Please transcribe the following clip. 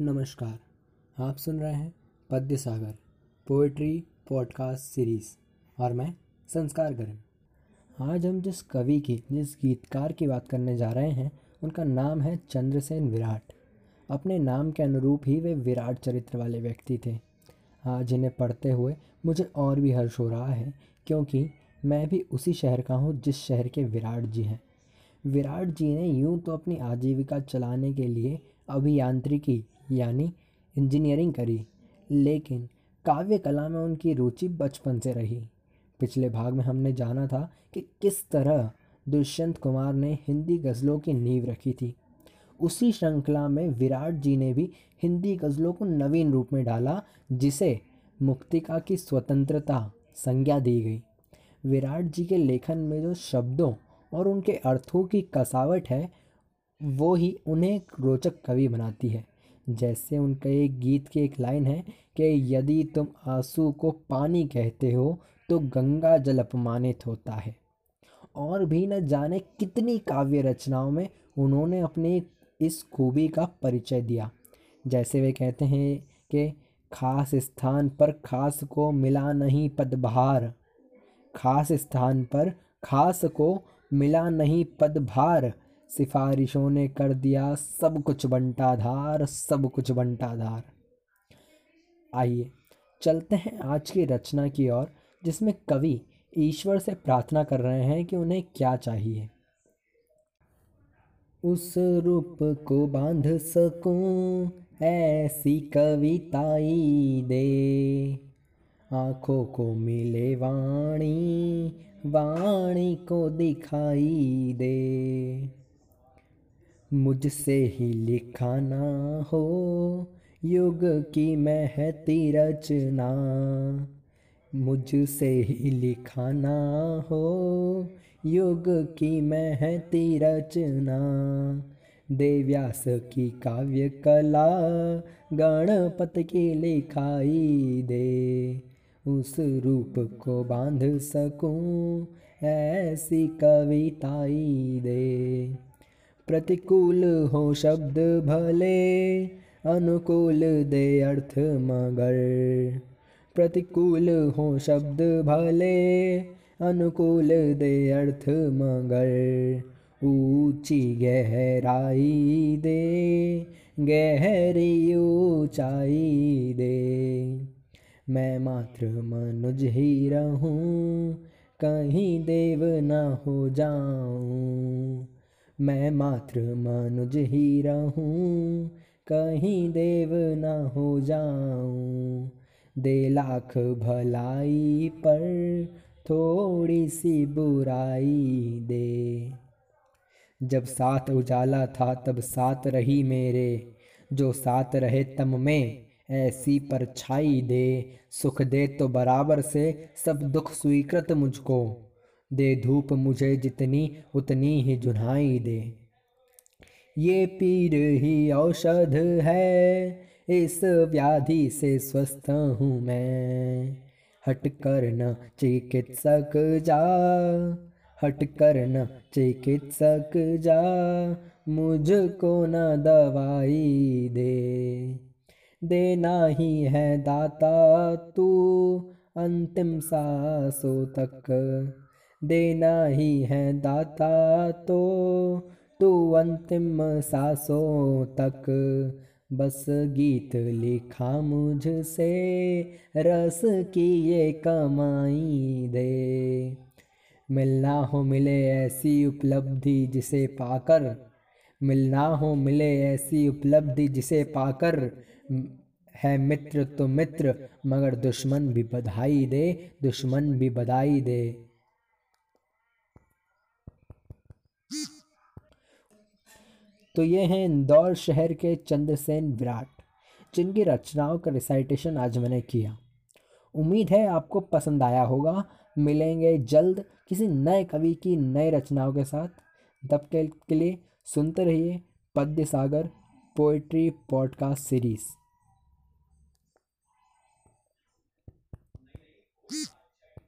नमस्कार। आप सुन रहे हैं पद्य सागर, पोएट्री पॉडकास्ट सीरीज़, और मैं संस्कार करण आज हम जिस कवि की, जिस गीतकार की बात करने जा रहे हैं, उनका नाम है चंद्रसेन विराट। अपने नाम के अनुरूप ही वे विराट चरित्र वाले व्यक्ति थे। आज इन्हें पढ़ते हुए मुझे और भी हर्ष हो रहा है, क्योंकि मैं भी उसी शहर का हूँ जिस शहर के विराट जी हैं। विराट जी ने यूँ तो अपनी आजीविका चलाने के लिए अभियांत्रिकी यानी इंजीनियरिंग करी, लेकिन काव्य कला में उनकी रुचि बचपन से रही। पिछले भाग में हमने जाना था कि किस तरह दुष्यंत कुमार ने हिंदी गज़लों की नींव रखी थी। उसी श्रृंखला में विराट जी ने भी हिंदी गज़लों को नवीन रूप में डाला, जिसे मुक्तिका की स्वतंत्रता संज्ञा दी गई। विराट जी के लेखन में जो शब्दों और उनके अर्थों की कसावट है वो ही उन्हें रोचक कवि बनाती है। जैसे उनके एक गीत की एक लाइन है कि, यदि तुम आँसू को पानी कहते हो तो गंगा जल अपमानित होता है। और भी न जाने कितनी काव्य रचनाओं में उन्होंने अपनी इस खूबी का परिचय दिया। जैसे वे कहते हैं कि, खास स्थान पर खास को मिला नहीं पदभार। खास स्थान पर खास को मिला नहीं पदभार। सिफारिशों ने कर दिया सब कुछ बंटाधार, सब कुछ बंटाधार। आइए, चलते हैं आज की रचना की ओर, जिसमें कवि ईश्वर से प्रार्थना कर रहे हैं कि उन्हें क्या चाहिए। उस रूप को बाँध सकूँ, ऐसी कविताई दे। आँखों को मिले वाणी वाणी को दिखाई दे। मुझसे ही लिखाना हो युग की महती रचना मुझसे ही लिखाना हो युग की महती रचना देव्यास की काव्य कला गणपत की लिखाई दे। उस रूप को बाँध सकूँ ऐसी कविताई दे। प्रतिकूल हो शब्द भले, अनुकूल दे अर्थ मगर। प्रतिकूल हो शब्द भले, अनुकूल दे अर्थ मगर। ऊँची गहराई दे, गहरी ऊंचाई दे। मैं मात्र मनुज ही रहूँ, कहीं देव न हो जाऊँ। मैं मात्र मनुज ही। रहूँ कहीं देव न हो जाऊँ। दे लाख भलाई पर थोड़ी सी बुराई दे। जब साथ उजाला था तब साथ रही मेरे। जो साथ रहे तम में, ऐसी परछाई दे। सुख दे तो बराबर से सब दुख स्वीकृत मुझको। दे धूप मुझे जितनी उतनी ही जुनाई दे। ये पीर ही औषध है, इस व्याधि से स्वस्थ हूँ मैं। हट कर न चिकित्सक जा, हट कर न चिकित्सक जा, मुझको न दवाई दे। देना ही है दाता, तू अंतिम सांसों तक। देना ही है दाता तो। तू अंतिम सांसों तक। बस गीत लिखा मुझसे, रस की ये कमाई दे। मिलना हो मिले ऐसी उपलब्धि जिसे पाकर, मिलना हो मिले ऐसी उपलब्धि जिसे पाकर है मित्र तो मित्र, मगर दुश्मन भी बधाई दे, दुश्मन भी बधाई दे। तो ये हैं इंदौर शहर के चंद्रसेन विराट, जिनकी रचनाओं का रिसाइटेशन आज मैंने किया। उम्मीद है आपको पसंद आया होगा। मिलेंगे जल्द किसी नए कवि की नई रचनाओं के साथ। तब के लिए सुनते रहिए पद्य सागर पोइट्री पॉडकास्ट सीरीज़